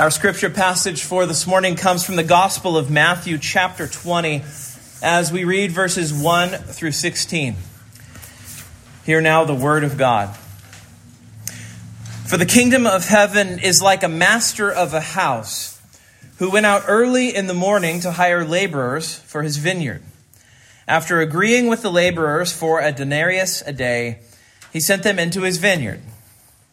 Our scripture passage for this morning comes from the Gospel of Matthew, chapter 20, as we read verses 1 through 16. Hear now the word of God. For the kingdom of heaven is like a master of a house who went out early in the morning to hire laborers for his vineyard. After agreeing with the laborers for a denarius a day, he sent them into his vineyard.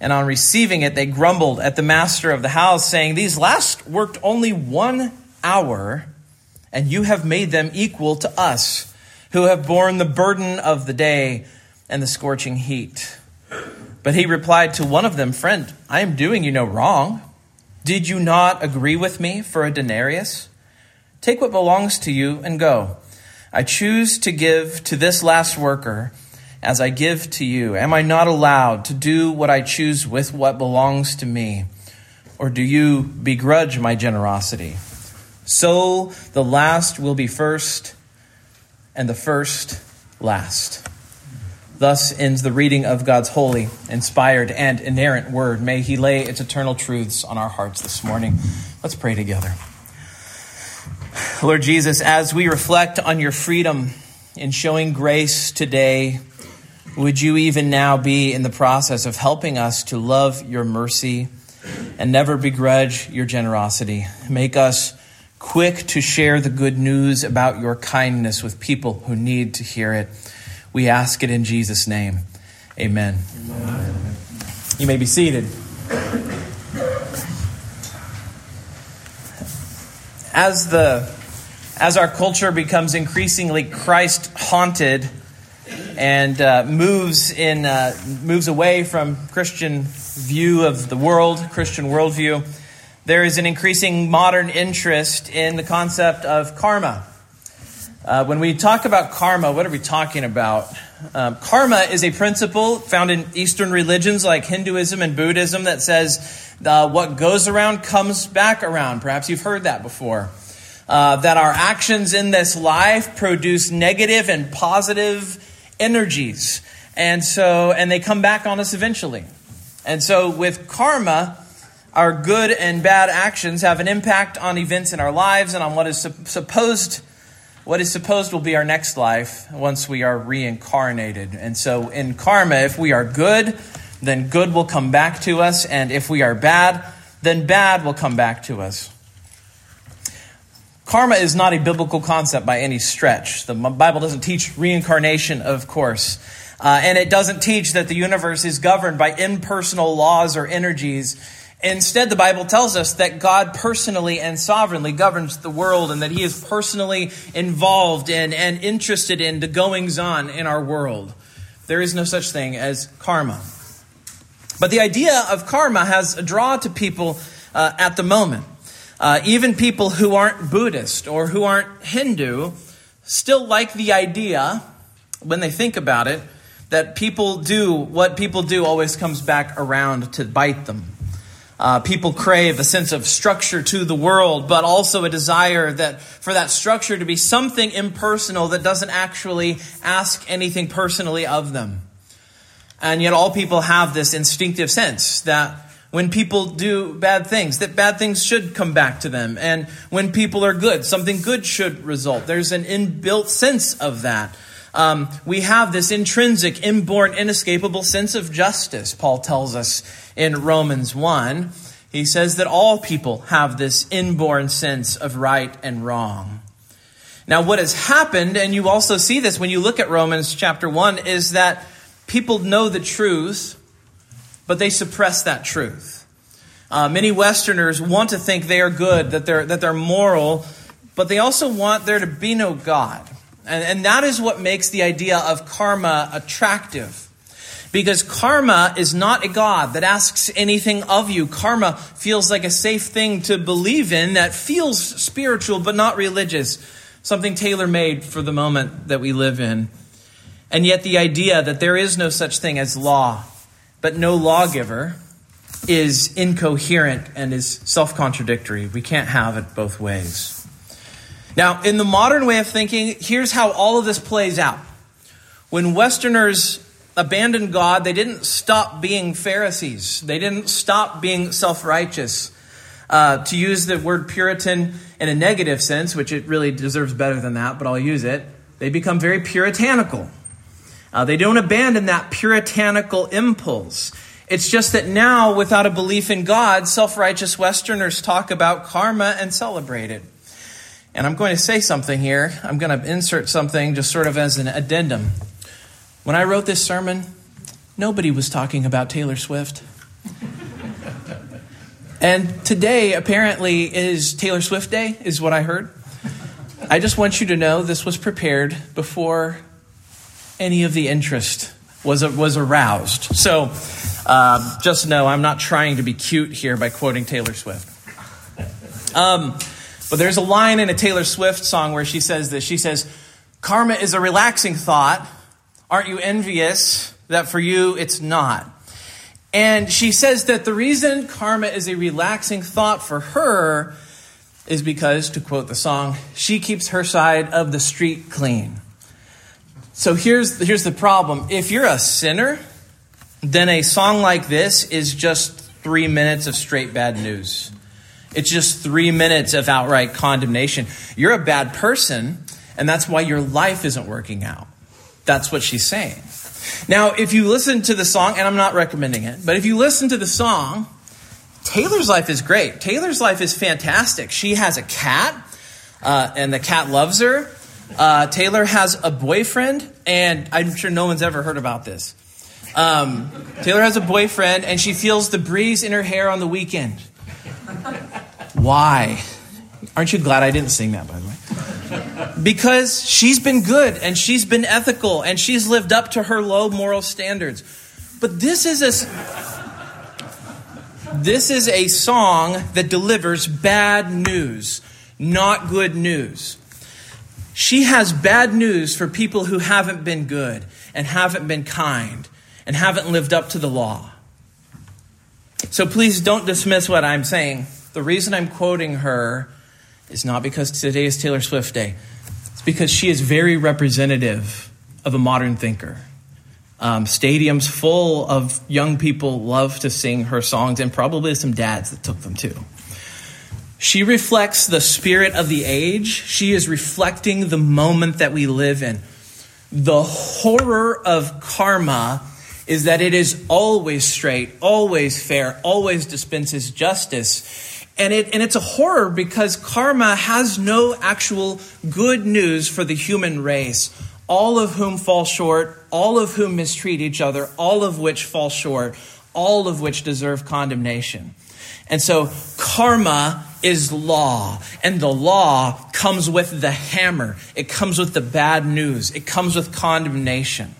And on receiving it, they grumbled at the master of the house, saying, These last worked only one hour, and you have made them equal to us, who have borne the burden of the day and the scorching heat. But he replied to one of them, Friend, I am doing you no wrong. Did you not agree with me for a denarius? Take what belongs to you and go. I choose to give to this last worker as I give to you. Am I not allowed to do what I choose with what belongs to me? Or do you begrudge my generosity? So the last will be first, and the first last. Thus ends the reading of God's holy, inspired, and inerrant word. May He lay its eternal truths on our hearts this morning. Let's pray together. Lord Jesus, as we reflect on your freedom in showing grace today, would you even now be in the process of helping us to love your mercy and never begrudge your generosity? Make us quick to share the good news about your kindness with people who need to hear it. We ask it in Jesus' name. Amen. Amen. You may be seated. As the as our culture becomes increasingly Christ haunted and uh, moves in uh, moves away from Christian view of the world, Christian worldview, there is an increasing modern interest in the concept of karma. Uh, when we talk about karma, what are we talking about? Um, karma is a principle found in Eastern religions like Hinduism and Buddhism that says uh, what goes around comes back around. Perhaps you've heard that before uh, that our actions in this life produce negative and positive energies. And so, and they come back on us eventually. And so, with karma, our good and bad actions have an impact on events in our lives and on what is supposed what is supposed will be our next life once we are reincarnated. And so in karma, if we are good, then good will come back to us, and if we are bad, then bad will come back to us. Karma is not a biblical concept by any stretch. The Bible doesn't teach reincarnation, of course. Uh, and it doesn't teach that the universe is governed by impersonal laws or energies. Instead, the Bible tells us that God personally and sovereignly governs the world and that He is personally involved in and interested in the goings on in our world. There is no such thing as karma. But the idea of karma has a draw to people uh, at the moment. Uh, even people who aren't Buddhist or who aren't Hindu still like the idea, when they think about it, that people do, what people do always comes back around to bite them. Uh, people crave a sense of structure to the world, but also a desire that for that structure to be something impersonal that doesn't actually ask anything personally of them. And yet, all people have this instinctive sense that when people do bad things, that bad things should come back to them. And when people are good, something good should result. There's an inbuilt sense of that. Um, we have this intrinsic, inborn, inescapable sense of justice, Paul tells us in Romans 1. He says that all people have this inborn sense of right and wrong. Now, what has happened, and you also see this when you look at Romans chapter 1, is that people know the truth, but they suppress that truth. Uh, many Westerners want to think they are good, that they're, that they're moral, but they also want there to be no God. And, and that is what makes the idea of karma attractive. Because karma is not a God that asks anything of you. Karma feels like a safe thing to believe in that feels spiritual but not religious. Something tailor made for the moment that we live in. And yet, the idea that there is no such thing as law, but no lawgiver, is incoherent and is self contradictory. We can't have it both ways. Now, in the modern way of thinking, here's how all of this plays out. When Westerners abandoned God, they didn't stop being Pharisees, they didn't stop being self righteous. Uh, to use the word Puritan in a negative sense, which it really deserves better than that, but I'll use it, they become very puritanical. Uh, they don't abandon that puritanical impulse. It's just that now, without a belief in God, self righteous Westerners talk about karma and celebrate it. And I'm going to say something here. I'm going to insert something just sort of as an addendum. When I wrote this sermon, nobody was talking about Taylor Swift. and today, apparently, is Taylor Swift Day, is what I heard. I just want you to know this was prepared before any of the interest was, was aroused. So uh, just know I'm not trying to be cute here by quoting Taylor Swift. Um, but there's a line in a Taylor Swift song where she says this. She says, Karma is a relaxing thought. Aren't you envious that for you it's not? And she says that the reason karma is a relaxing thought for her is because, to quote the song, she keeps her side of the street clean. So here's, here's the problem. If you're a sinner, then a song like this is just three minutes of straight bad news. It's just three minutes of outright condemnation. You're a bad person, and that's why your life isn't working out. That's what she's saying. Now, if you listen to the song, and I'm not recommending it, but if you listen to the song, Taylor's life is great. Taylor's life is fantastic. She has a cat, uh, and the cat loves her. Uh, Taylor has a boyfriend, and I'm sure no one's ever heard about this. Um, Taylor has a boyfriend, and she feels the breeze in her hair on the weekend. Why? Aren't you glad I didn't sing that, by the way? Because she's been good and she's been ethical and she's lived up to her low moral standards. But this is a this is a song that delivers bad news, not good news. She has bad news for people who haven't been good and haven't been kind and haven't lived up to the law. So please don't dismiss what I'm saying. The reason I'm quoting her is not because today is Taylor Swift Day, it's because she is very representative of a modern thinker. Um, stadiums full of young people love to sing her songs, and probably some dads that took them too. She reflects the spirit of the age. She is reflecting the moment that we live in. The horror of karma is that it is always straight, always fair, always dispenses justice. And, it, and it's a horror because karma has no actual good news for the human race, all of whom fall short, all of whom mistreat each other, all of which fall short, all of which deserve condemnation. And so karma is law, and the law comes with the hammer. It comes with the bad news. It comes with condemnation.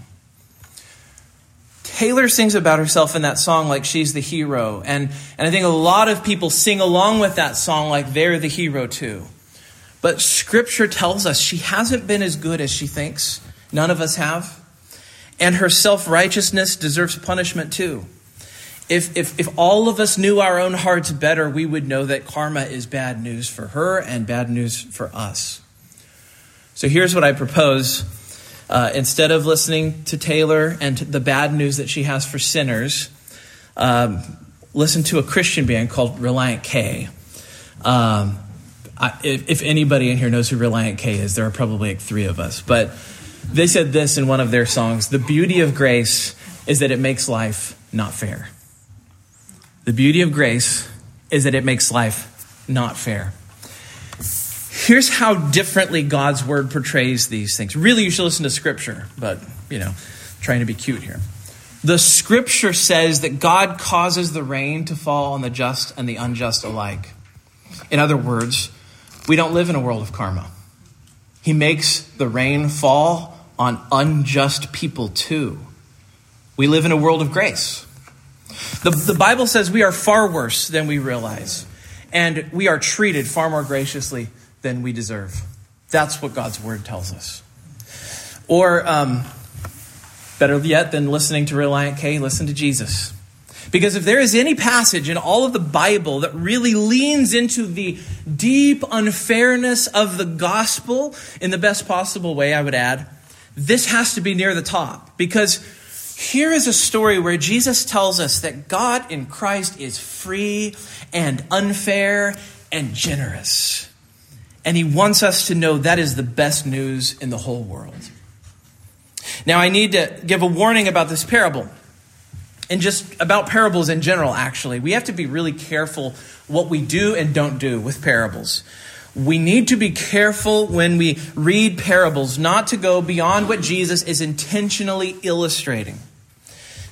Taylor sings about herself in that song like she's the hero. And, and I think a lot of people sing along with that song like they're the hero too. But scripture tells us she hasn't been as good as she thinks. None of us have. And her self righteousness deserves punishment too. If, if, if all of us knew our own hearts better, we would know that karma is bad news for her and bad news for us. So here's what I propose uh, instead of listening to Taylor and to the bad news that she has for sinners, um, listen to a Christian band called Relient K. Um, I, if, if, anybody in here knows who Relient K is, there are probably like three of us. But they said this in one of their songs The beauty of grace is that it makes life not fair. The beauty of grace is that it makes life not fair. here's how differently God's word portrays these things. Really, you should listen to scripture, but, you know, trying to be cute here. The scripture says that God causes the rain to fall on the just and the unjust alike. In other words, we don't live in a world of karma. He makes the rain fall on unjust people too. We live in a world of grace. The, the Bible says we are far worse than we realize, and we are treated far more graciously than we deserve. That's what God's word tells us. Or, um, better yet than listening to Relient K, listen to Jesus. Because if there is any passage in all of the Bible that really leans into the deep unfairness of the gospel in the best possible way, I would add, this has to be near the top. Because here is a story where Jesus tells us that God in Christ is free and unfair and generous. And he wants us to know that is the best news in the whole world. Now, I need to give a warning about this parable and just about parables in general, actually. We have to be really careful what we do and don't do with parables. We need to be careful when we read parables not to go beyond what Jesus is intentionally illustrating.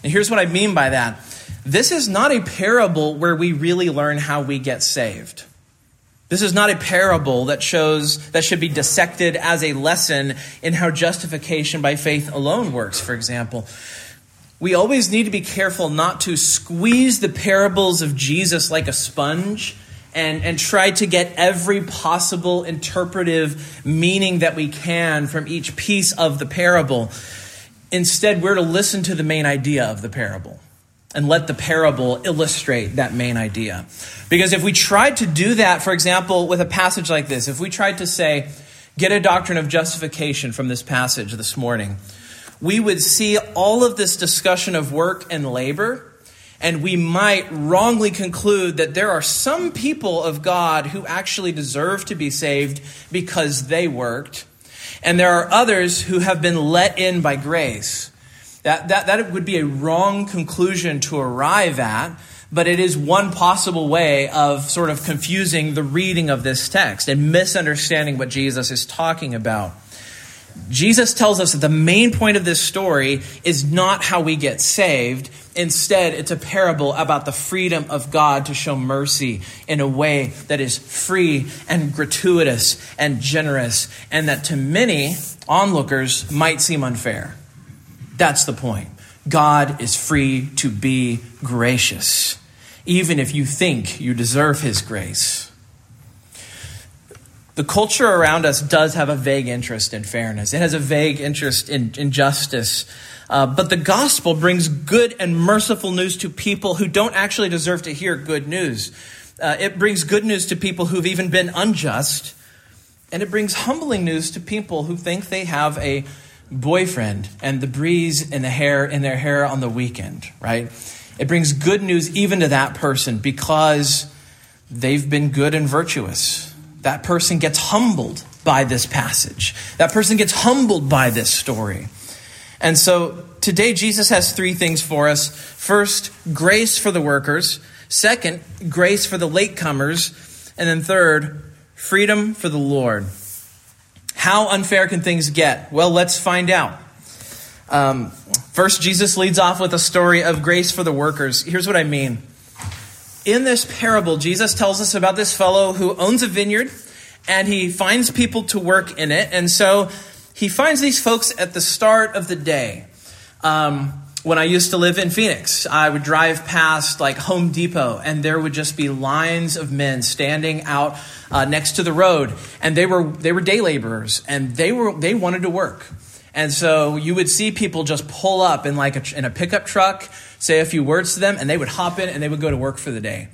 And here's what I mean by that this is not a parable where we really learn how we get saved. This is not a parable that shows that should be dissected as a lesson in how justification by faith alone works, for example we always need to be careful not to squeeze the parables of Jesus like a sponge and, and try to get every possible interpretive meaning that we can from each piece of the parable. Instead, we're to listen to the main idea of the parable and let the parable illustrate that main idea. Because if we tried to do that, for example, with a passage like this, if we tried to say, get a doctrine of justification from this passage this morning, we would see all of this discussion of work and labor, and we might wrongly conclude that there are some people of God who actually deserve to be saved because they worked, and there are others who have been let in by grace. That, that, that would be a wrong conclusion to arrive at, but it is one possible way of sort of confusing the reading of this text and misunderstanding what Jesus is talking about. Jesus tells us that the main point of this story is not how we get saved. Instead, it's a parable about the freedom of God to show mercy in a way that is free and gratuitous and generous, and that to many onlookers might seem unfair. That's the point. God is free to be gracious, even if you think you deserve his grace. The culture around us does have a vague interest in fairness, it has a vague interest in, in justice. Uh, but the gospel brings good and merciful news to people who don't actually deserve to hear good news. Uh, it brings good news to people who've even been unjust. And it brings humbling news to people who think they have a boyfriend and the breeze in the hair in their hair on the weekend, right? It brings good news even to that person because they've been good and virtuous that person gets humbled by this passage. That person gets humbled by this story. And so today, Jesus has three things for us. First, grace for the workers. Second, grace for the latecomers. And then third, freedom for the Lord. How unfair can things get? Well, let's find out. Um, first, Jesus leads off with a story of grace for the workers. Here's what I mean in this parable, Jesus tells us about this fellow who owns a vineyard and he finds people to work in it. And so he finds these folks at the start of the day. Um, when I used to live in Phoenix, I would drive past like Home Depot, and there would just be lines of men standing out uh, next to the road, and they were they were day laborers, and they were they wanted to work. And so you would see people just pull up in like a, in a pickup truck, say a few words to them, and they would hop in and they would go to work for the day.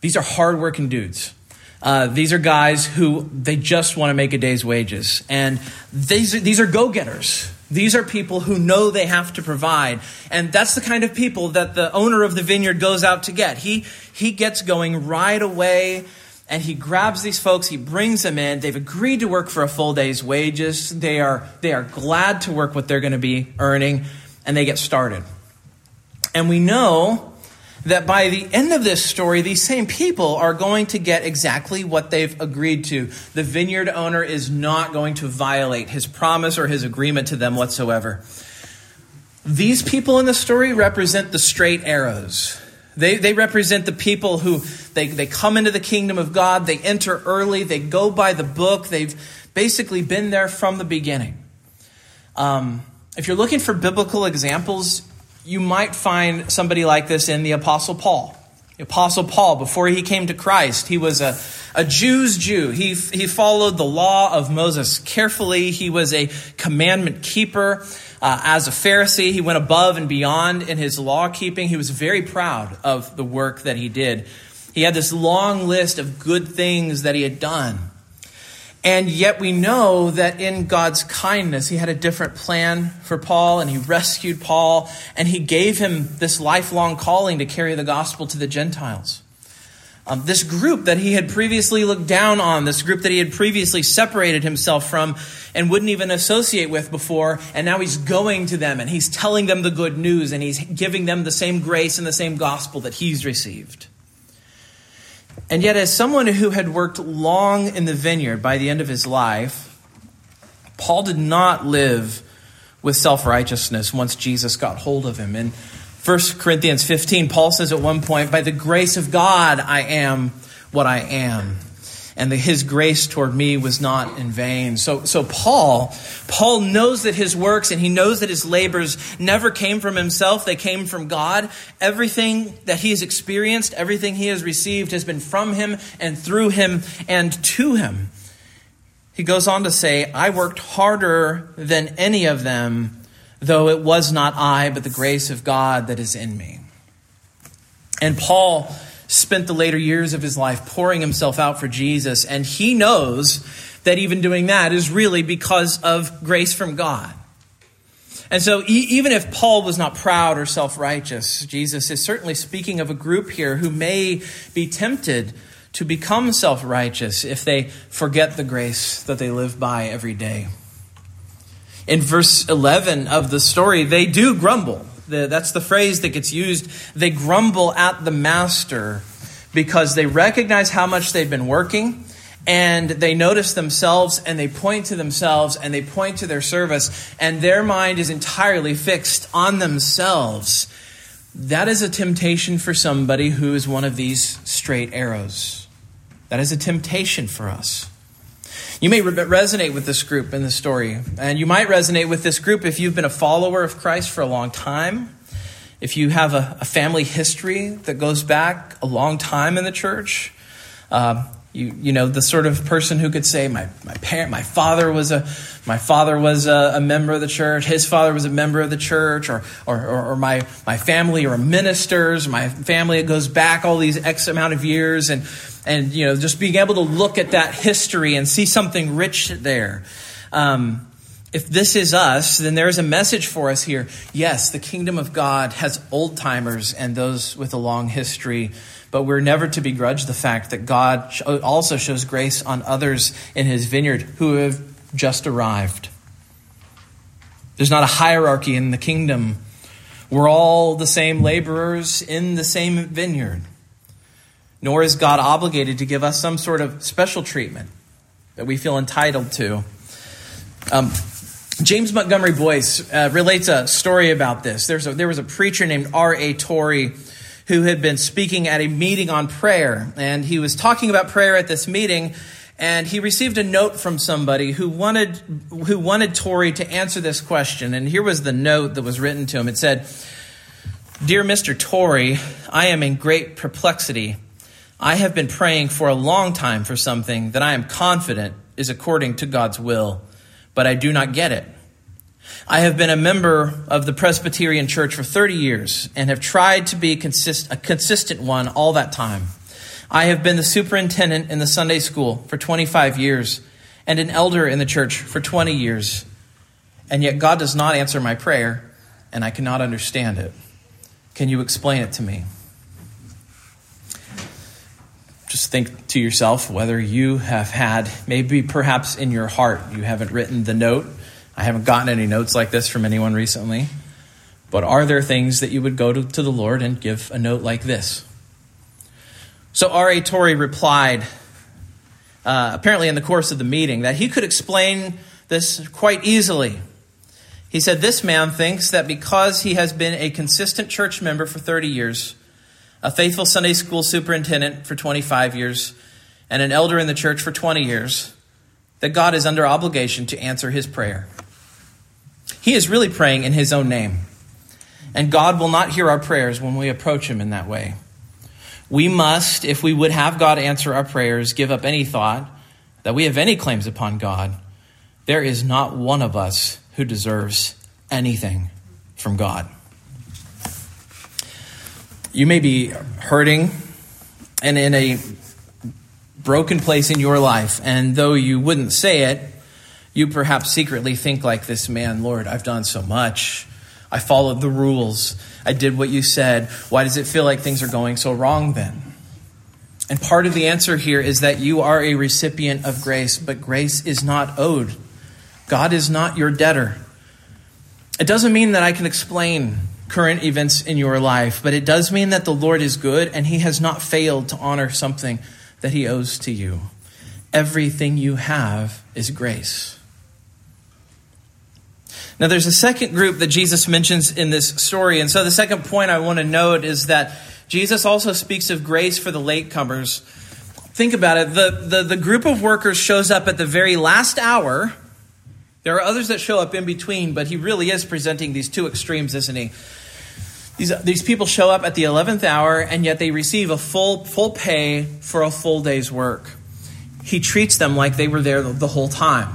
These are hardworking dudes. Uh, these are guys who they just want to make a day's wages, and these these are go-getters. These are people who know they have to provide, and that's the kind of people that the owner of the vineyard goes out to get. He he gets going right away and he grabs these folks, he brings them in. They've agreed to work for a full day's wages. They are, they are glad to work what they're going to be earning, and they get started. And we know that by the end of this story, these same people are going to get exactly what they've agreed to. The vineyard owner is not going to violate his promise or his agreement to them whatsoever. These people in the story represent the straight arrows. They, they represent the people who they, they come into the kingdom of God, they enter early, they go by the book, they've basically been there from the beginning. Um, if you're looking for biblical examples, you might find somebody like this in the Apostle Paul. The Apostle Paul, before he came to Christ, he was a, a Jew's Jew. He, he followed the law of Moses carefully. He was a commandment keeper. Uh, as a Pharisee, he went above and beyond in his law keeping. He was very proud of the work that he did. He had this long list of good things that he had done. And yet we know that in God's kindness, he had a different plan for Paul and he rescued Paul and he gave him this lifelong calling to carry the gospel to the Gentiles. Um, this group that he had previously looked down on, this group that he had previously separated himself from and wouldn't even associate with before, and now he's going to them and he's telling them the good news and he's giving them the same grace and the same gospel that he's received. And yet, as someone who had worked long in the vineyard by the end of his life, Paul did not live with self righteousness once Jesus got hold of him. In 1 Corinthians 15, Paul says at one point, By the grace of God, I am what I am. And his grace toward me was not in vain. So, so Paul, Paul knows that his works and he knows that his labors never came from himself. They came from God. Everything that he has experienced, everything he has received has been from him and through him and to him. He goes on to say, I worked harder than any of them though it was not I, but the grace of God that is in me. And Paul spent the later years of his life pouring himself out for Jesus, and he knows that even doing that is really because of grace from God. And so, even if Paul was not proud or self righteous, Jesus is certainly speaking of a group here who may be tempted to become self righteous if they forget the grace that they live by every day in verse 11 of the story, they do grumble. that's the phrase that gets used. They grumble at the master because they recognize how much they've been working and they notice themselves and they point to themselves and they point to their service and their mind is entirely fixed on themselves. That is a temptation for somebody who is one of these straight arrows. That is a temptation for us. You may resonate with this group in the story, and you might resonate with this group if you've been a follower of Christ for a long time, if you have a, a family history that goes back a long time in the church. Uh, you, you know the sort of person who could say my, my parent my father was a my father was a, a member of the church his father was a member of the church or, or, or, or my, my family or ministers my family it goes back all these x amount of years and and you know just being able to look at that history and see something rich there. Um, if this is us, then there is a message for us here. Yes, the kingdom of God has old timers and those with a long history, but we're never to begrudge the fact that God also shows grace on others in his vineyard who have just arrived. There's not a hierarchy in the kingdom. We're all the same laborers in the same vineyard nor is God obligated to give us some sort of special treatment that we feel entitled to. Um, James Montgomery Boice uh, relates a story about this. There's a, there was a preacher named R.A. Torrey who had been speaking at a meeting on prayer, and he was talking about prayer at this meeting. And he received a note from somebody who wanted who wanted Torrey to answer this question. And here was the note that was written to him. It said, "Dear Mr. Torrey, I am in great perplexity. I have been praying for a long time for something that I am confident is according to God's will, but I do not get it. I have been a member of the Presbyterian Church for 30 years and have tried to be consist- a consistent one all that time. I have been the superintendent in the Sunday school for 25 years and an elder in the church for 20 years. And yet God does not answer my prayer, and I cannot understand it. Can you explain it to me? Just think to yourself whether you have had, maybe perhaps in your heart, you haven't written the note. I haven't gotten any notes like this from anyone recently. But are there things that you would go to, to the Lord and give a note like this? So R.A. Torrey replied, uh, apparently in the course of the meeting, that he could explain this quite easily. He said, This man thinks that because he has been a consistent church member for 30 years, a faithful Sunday school superintendent for 25 years, and an elder in the church for 20 years, that God is under obligation to answer his prayer. He is really praying in his own name, and God will not hear our prayers when we approach him in that way. We must, if we would have God answer our prayers, give up any thought that we have any claims upon God. There is not one of us who deserves anything from God. You may be hurting and in a broken place in your life, and though you wouldn't say it, you perhaps secretly think like this man Lord, I've done so much. I followed the rules. I did what you said. Why does it feel like things are going so wrong then? And part of the answer here is that you are a recipient of grace, but grace is not owed. God is not your debtor. It doesn't mean that I can explain current events in your life, but it does mean that the Lord is good and He has not failed to honor something that He owes to you. Everything you have is grace. Now, there's a second group that Jesus mentions in this story. And so, the second point I want to note is that Jesus also speaks of grace for the latecomers. Think about it. The, the, the group of workers shows up at the very last hour there are others that show up in between, but he really is presenting these two extremes, isn't he? These, these people show up at the 11th hour, and yet they receive a full, full pay for a full day's work. He treats them like they were there the, whole time.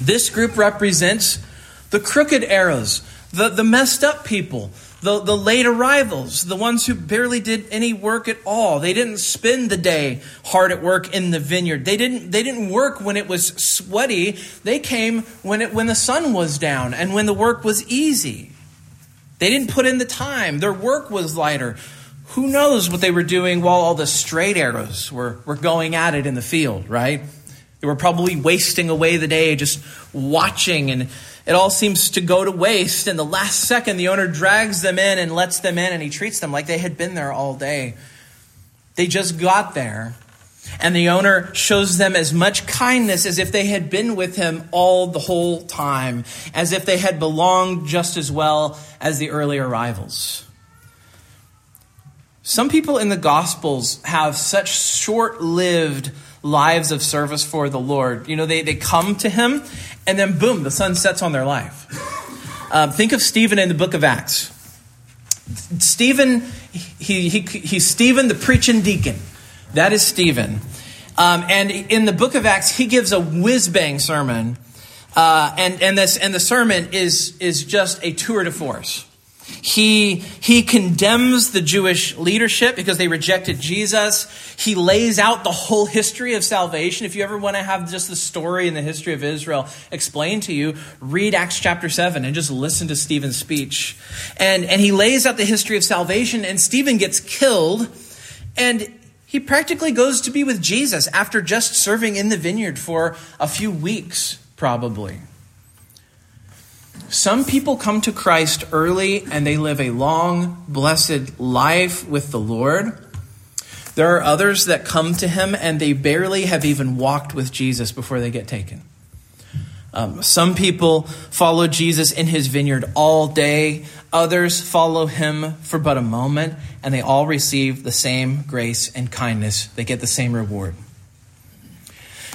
This group represents the crooked arrows, the, the messed up people, the, the late arrivals, the ones who barely did any work at all. They didn't spend the day hard at work in the vineyard. They didn't, they didn't work when it was sweaty. They came when, it, when the sun was down and when the work was easy. They didn't put in the time. Their work was lighter. Who knows what they were doing while all the straight arrows were, were going at it in the field, right? They were probably wasting away the day just watching and it all seems to go to waste. And the last second, the owner drags them in and lets them in, and he treats them like they had been there all day. They just got there. And the owner shows them as much kindness as if they had been with him all the whole time, as if they had belonged just as well as the early arrivals. Some people in the Gospels have such short lived lives of service for the Lord. You know, they, they come to Him, and then boom, the sun sets on their life. Um, think of Stephen in the book of Acts. Stephen, he, he, he's Stephen, the preaching deacon. That is Stephen. Um, and in the book of Acts, he gives a whiz bang sermon. Uh, and, and, this, and the sermon is, is just a tour de force. He, he condemns the Jewish leadership because they rejected Jesus. He lays out the whole history of salvation. If you ever want to have just the story and the history of Israel explained to you, read Acts chapter 7 and just listen to Stephen's speech. And, and he lays out the history of salvation, and Stephen gets killed, and he practically goes to be with Jesus after just serving in the vineyard for a few weeks, probably. Some people come to Christ early and they live a long, blessed life with the Lord. There are others that come to him and they barely have even walked with Jesus before they get taken. Um, some people follow Jesus in his vineyard all day. Others follow him for but a moment, and they all receive the same grace and kindness. They get the same reward.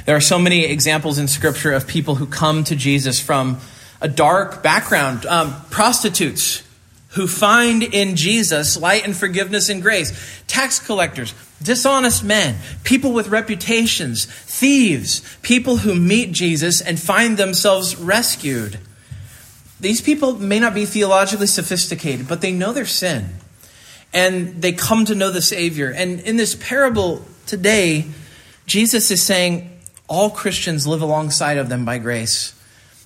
There are so many examples in Scripture of people who come to Jesus from a dark background. Um, prostitutes who find in Jesus light and forgiveness and grace. Tax collectors, dishonest men, people with reputations, thieves, people who meet Jesus and find themselves rescued. These people may not be theologically sophisticated, but they know their sin. And they come to know the Savior. And in this parable today, Jesus is saying all Christians live alongside of them by grace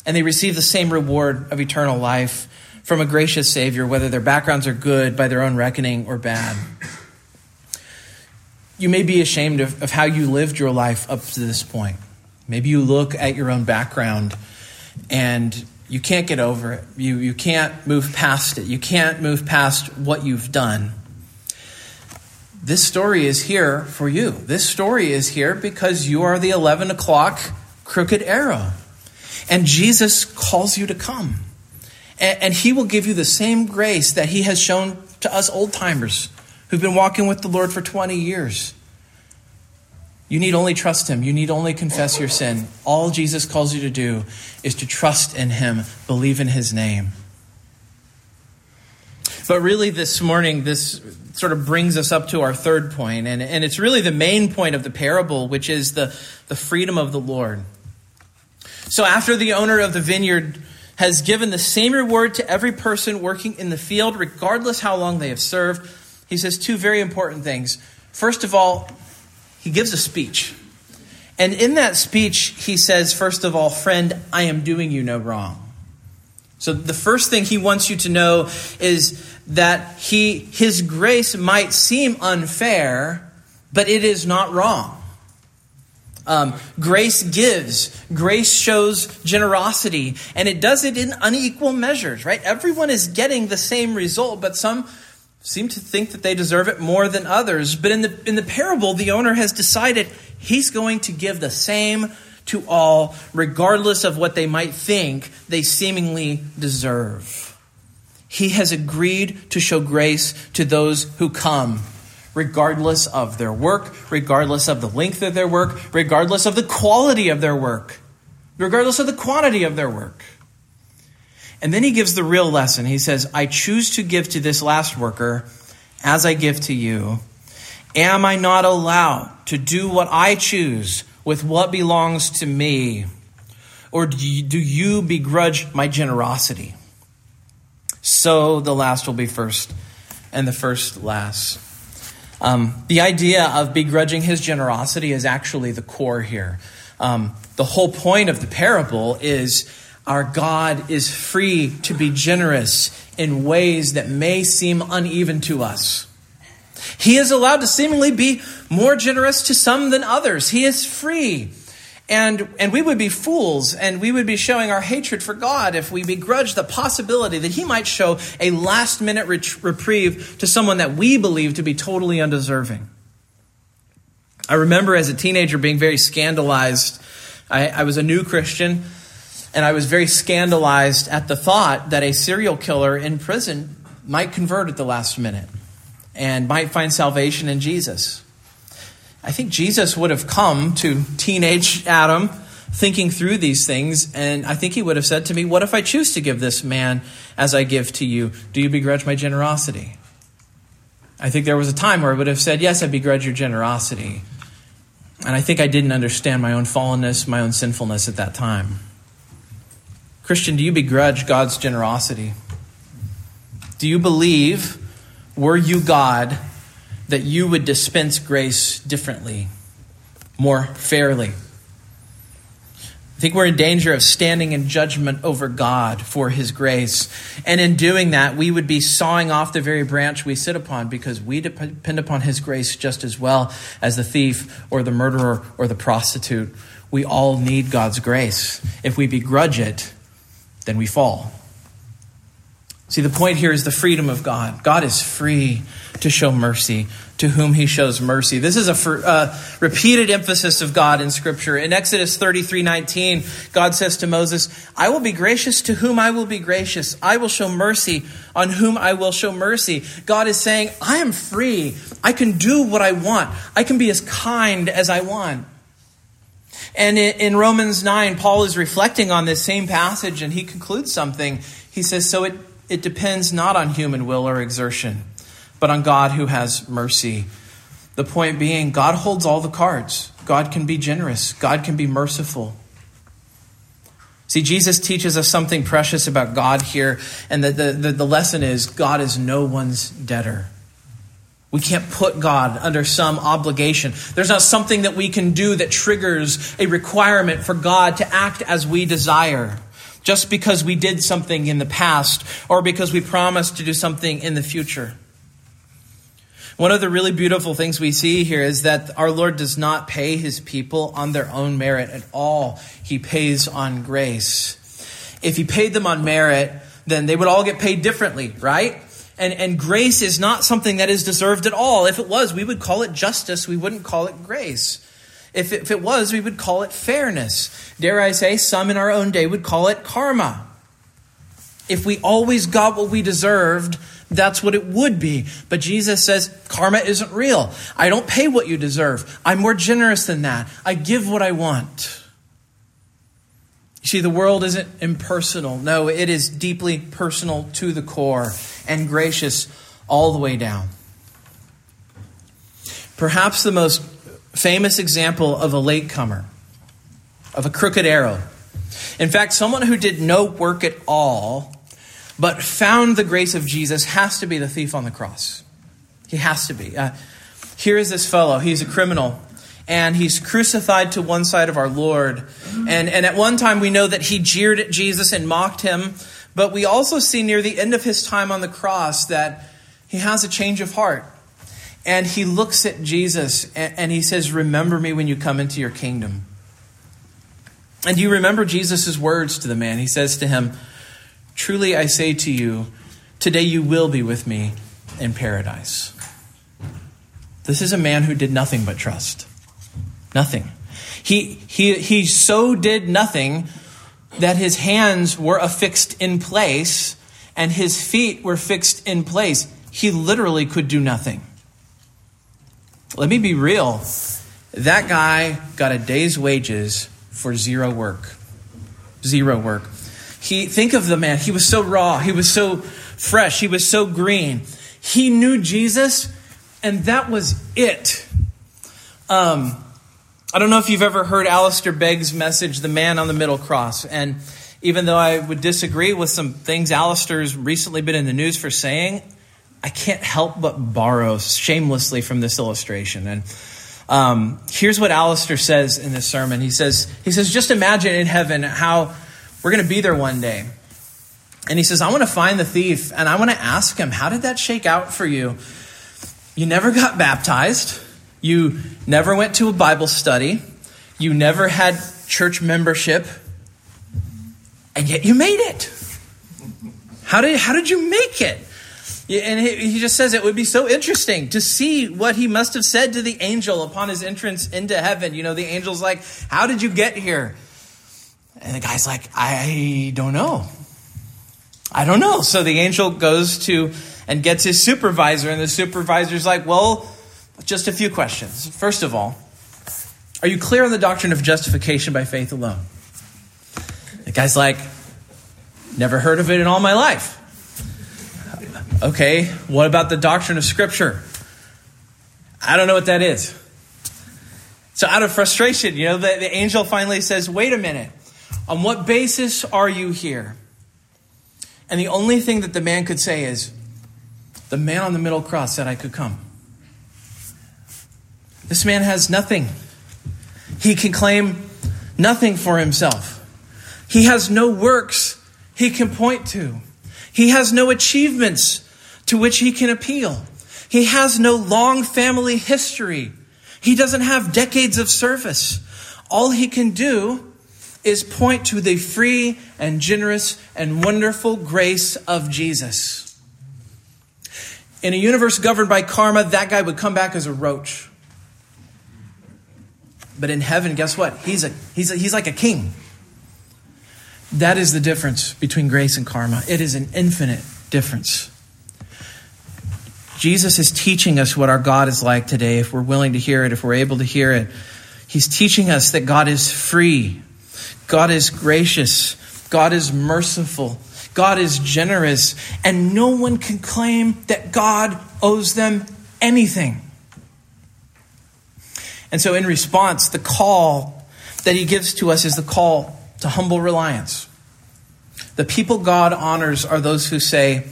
and they receive the same reward of eternal life from a gracious Savior, whether their backgrounds are good by their own reckoning or bad. You may be ashamed of, of how you lived your life up to this point. Maybe you look at your own background and you can't get over it. You, you can't move past it. You can't move past what you've done. This story is here for you. This story is here because you are the 11 o'clock crooked arrow. And Jesus calls you to come. And, and he will give you the same grace that he has shown to us old timers who've been walking with the Lord for 20 years. You need only trust him. You need only confess your sin. All Jesus calls you to do is to trust in him, believe in his name. But really, this morning, this sort of brings us up to our third point, and, and it's really the main point of the parable, which is the, the freedom of the Lord. So, after the owner of the vineyard has given the same reward to every person working in the field, regardless how long they have served, he says two very important things. First of all, he gives a speech. And in that speech, he says, first of all, friend, I am doing you no wrong. So the first thing he wants you to know is that he, his grace might seem unfair, but it is not wrong. Um, grace gives, grace shows generosity, and it does it in unequal measures, right? Everyone is getting the same result, but some seem to think that they deserve it more than others. But in the, in the parable, the owner has decided he's going to give the same to all, regardless of what they might think they seemingly deserve. He has agreed to show grace to those who come, regardless of their work, regardless of the length of their work, regardless of the quality of their work, regardless of the quantity of their work. And then he gives the real lesson. He says, I choose to give to this last worker as I give to you. Am I not allowed to do what I choose with what belongs to me? Or do you, do you begrudge my generosity? So the last will be first, and the first last. Um, the idea of begrudging his generosity is actually the core here. Um, the whole point of the parable is our God is free to be generous in ways that may seem uneven to us. He is allowed to seemingly be more generous to some than others. He is free. And, and we would be fools and we would be showing our hatred for God if we begrudged the possibility that He might show a last minute reprieve to someone that we believe to be totally undeserving. I remember as a teenager being very scandalized. I, I was a new Christian and I was very scandalized at the thought that a serial killer in prison might convert at the last minute and might find salvation in Jesus. I think Jesus would have come to teenage Adam thinking through these things, and I think he would have said to me, What if I choose to give this man as I give to you? Do you begrudge my generosity? I think there was a time where I would have said, Yes, I begrudge your generosity. And I think I didn't understand my own fallenness, my own sinfulness at that time. Christian, do you begrudge God's generosity? Do you believe, were you God, that you would dispense grace differently, more fairly? I think we're in danger of standing in judgment over God for his grace. And in doing that, we would be sawing off the very branch we sit upon because we depend upon his grace just as well as the thief or the murderer or the prostitute. We all need God's grace. If we begrudge it, then we fall. See, the point here is the freedom of God. God is free to show mercy to whom he shows mercy. This is a for, uh, repeated emphasis of God in Scripture. In Exodus 33 19, God says to Moses, I will be gracious to whom I will be gracious. I will show mercy on whom I will show mercy. God is saying, I am free. I can do what I want. I can be as kind as I want. And in Romans 9, Paul is reflecting on this same passage and he concludes something. He says, So it, it depends not on human will or exertion, but on God who has mercy. The point being, God holds all the cards. God can be generous, God can be merciful. See, Jesus teaches us something precious about God here, and the, the, the, the lesson is God is no one's debtor. We can't put God under some obligation. There's not something that we can do that triggers a requirement for God to act as we desire just because we did something in the past or because we promised to do something in the future. One of the really beautiful things we see here is that our Lord does not pay his people on their own merit at all. He pays on grace. If he paid them on merit, then they would all get paid differently, right? And, and grace is not something that is deserved at all. If it was, we would call it justice. We wouldn't call it grace. If it, if it was, we would call it fairness. Dare I say, some in our own day would call it karma. If we always got what we deserved, that's what it would be. But Jesus says karma isn't real. I don't pay what you deserve. I'm more generous than that. I give what I want. You see, the world isn't impersonal. No, it is deeply personal to the core and gracious all the way down. Perhaps the most famous example of a latecomer, of a crooked arrow. In fact, someone who did no work at all but found the grace of Jesus has to be the thief on the cross. He has to be. Uh, here is this fellow. He's a criminal. And he's crucified to one side of our Lord. And, and at one time, we know that he jeered at Jesus and mocked him. But we also see near the end of his time on the cross that he has a change of heart. And he looks at Jesus and, and he says, Remember me when you come into your kingdom. And you remember Jesus' words to the man? He says to him, Truly I say to you, today you will be with me in paradise. This is a man who did nothing but trust. Nothing. He, he, he so did nothing that his hands were affixed in place and his feet were fixed in place. He literally could do nothing. Let me be real. That guy got a day's wages for zero work. Zero work. He think of the man. He was so raw. He was so fresh. He was so green. He knew Jesus, and that was it. Um, I don't know if you've ever heard Alistair Begg's message, "The Man on the Middle Cross," and even though I would disagree with some things Alistair's recently been in the news for saying, I can't help but borrow shamelessly from this illustration. And um, here's what Alistair says in this sermon. He says, he says, just imagine in heaven how we're going to be there one day. And he says, I want to find the thief and I want to ask him, how did that shake out for you? You never got baptized. You never went to a Bible study. You never had church membership. And yet you made it. How did, how did you make it? And he just says it would be so interesting to see what he must have said to the angel upon his entrance into heaven. You know, the angel's like, How did you get here? And the guy's like, I don't know. I don't know. So the angel goes to and gets his supervisor, and the supervisor's like, Well, just a few questions. First of all, are you clear on the doctrine of justification by faith alone? The guy's like, Never heard of it in all my life. Okay, what about the doctrine of Scripture? I don't know what that is. So, out of frustration, you know, the, the angel finally says, Wait a minute. On what basis are you here? And the only thing that the man could say is, The man on the middle cross said I could come. This man has nothing. He can claim nothing for himself. He has no works he can point to. He has no achievements to which he can appeal. He has no long family history. He doesn't have decades of service. All he can do is point to the free and generous and wonderful grace of Jesus. In a universe governed by karma, that guy would come back as a roach. But in heaven, guess what? He's, a, he's, a, he's like a king. That is the difference between grace and karma. It is an infinite difference. Jesus is teaching us what our God is like today, if we're willing to hear it, if we're able to hear it. He's teaching us that God is free God is gracious. God is merciful. God is generous. And no one can claim that God owes them anything. And so, in response, the call that he gives to us is the call to humble reliance. The people God honors are those who say,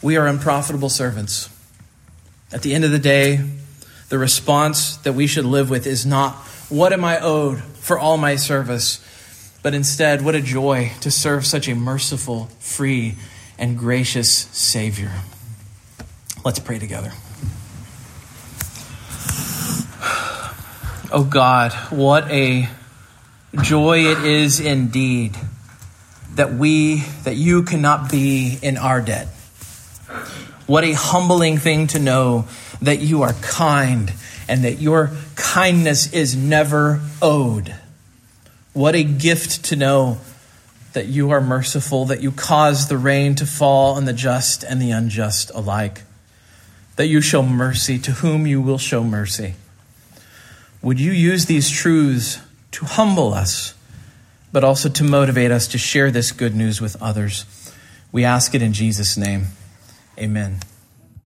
We are unprofitable servants. At the end of the day, the response that we should live with is not, What am I owed for all my service? But instead, what a joy to serve such a merciful, free, and gracious Savior. Let's pray together. Oh God, what a joy it is indeed that we, that you cannot be in our debt. What a humbling thing to know that you are kind and that your kindness is never owed. What a gift to know that you are merciful, that you cause the rain to fall on the just and the unjust alike, that you show mercy to whom you will show mercy. Would you use these truths to humble us, but also to motivate us to share this good news with others? We ask it in Jesus' name. Amen.